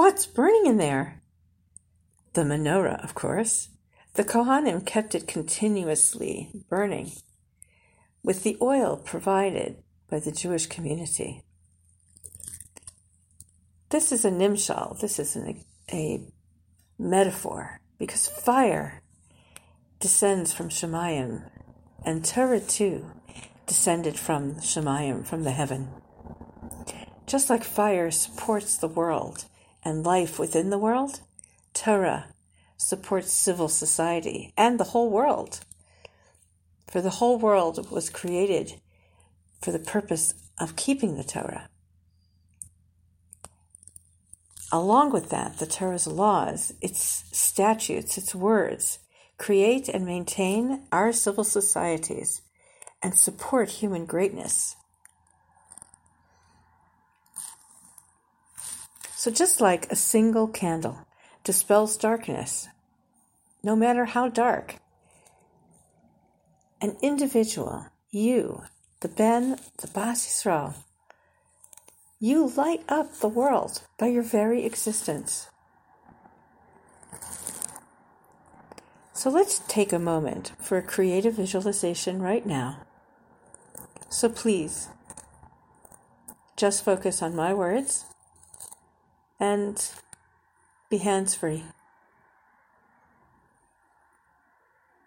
What's burning in there? The menorah, of course. The Kohanim kept it continuously burning with the oil provided by the Jewish community. This is a nimshal, this is an, a metaphor, because fire descends from Shemayim, and Torah too descended from Shemayim, from the heaven. Just like fire supports the world and life within the world, Torah supports civil society and the whole world. For the whole world was created for the purpose of keeping the Torah. Along with that, the Torah's laws, its statutes, its words, create and maintain our civil societies and support human greatness. So, just like a single candle dispels darkness, no matter how dark, an individual, you, the Ben, the Bas Yisrael, you light up the world by your very existence. So let's take a moment for a creative visualization right now. So please, just focus on my words and be hands free.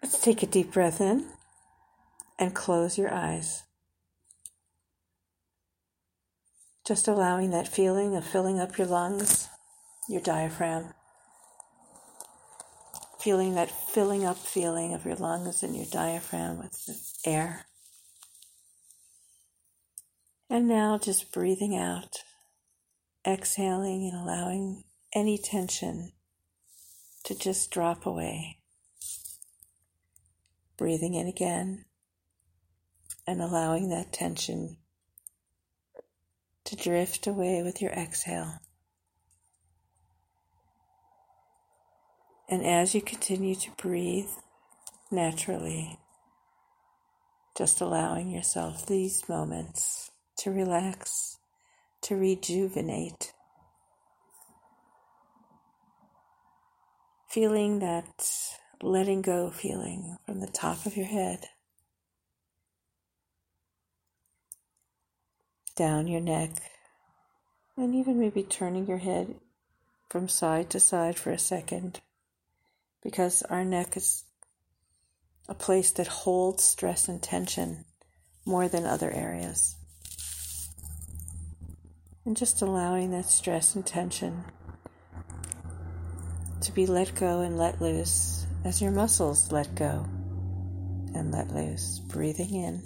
Let's take a deep breath in and close your eyes. Just allowing that feeling of filling up your lungs, your diaphragm. Feeling that filling up feeling of your lungs and your diaphragm with the air. And now just breathing out, exhaling and allowing any tension to just drop away. Breathing in again and allowing that tension to drift away with your exhale. And as you continue to breathe naturally, just allowing yourself these moments to relax, to rejuvenate, feeling that letting go feeling from the top of your head. Down your neck, and even maybe turning your head from side to side for a second, because our neck is a place that holds stress and tension more than other areas. And just allowing that stress and tension to be let go and let loose as your muscles let go and let loose, breathing in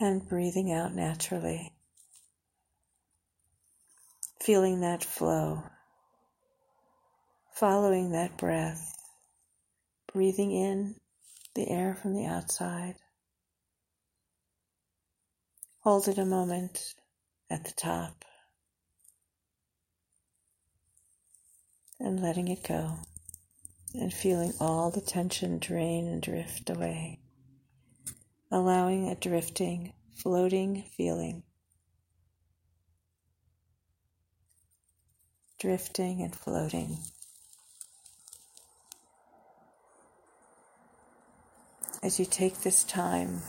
and breathing out naturally. Feeling that flow, following that breath, breathing in the air from the outside. Hold it a moment at the top and letting it go and feeling all the tension drain and drift away allowing a drifting, floating feeling. Drifting and floating. As you take this time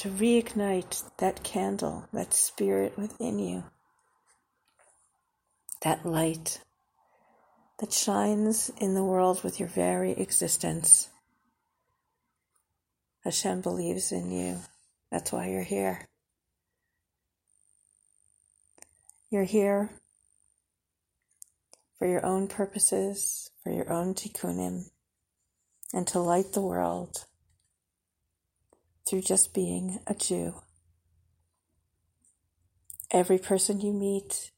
to reignite that candle, that spirit within you, that light that shines in the world with your very existence. Hashem believes in you. That's why you're here. You're here for your own purposes, for your own tikkunim, and to light the world through just being a Jew. Every person you meet,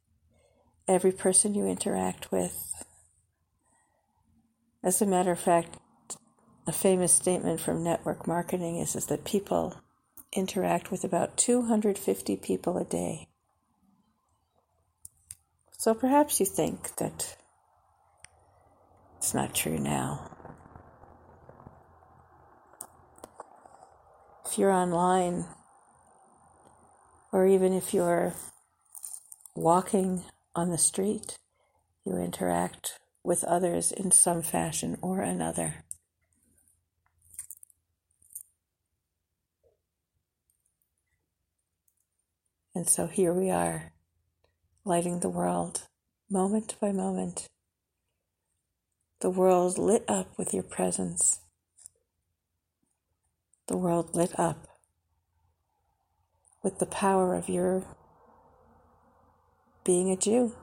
every person you interact with. As a matter of fact, a famous statement from network marketing is, is that people interact with about 250 people a day. So perhaps you think that it's not true now. If you're online, or even if you're walking on the street, you interact with others in some fashion or another. And so here we are, lighting the world moment by moment. The world lit up with your presence. The world lit up with the power of your being a Jew.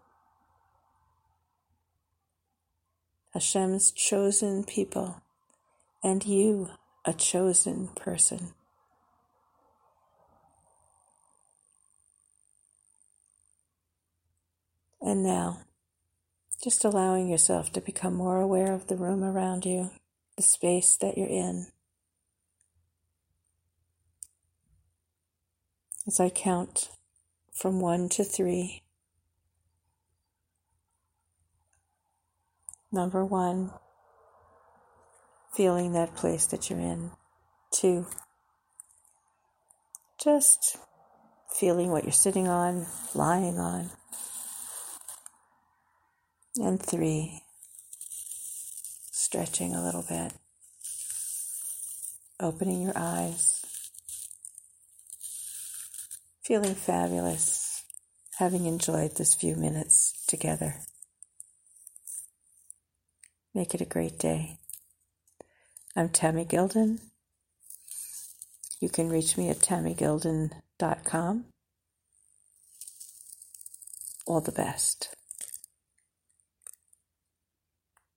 Hashem's chosen people, and you, a chosen person. And now, just allowing yourself to become more aware of the room around you, the space that you're in. As I count from one to three. Number one, feeling that place that you're in. Two, just feeling what you're sitting on, lying on. And three, stretching a little bit, opening your eyes, feeling fabulous, having enjoyed this few minutes together. Make it a great day. I'm Tammy Gilden. You can reach me at tammygilden.com. All the best.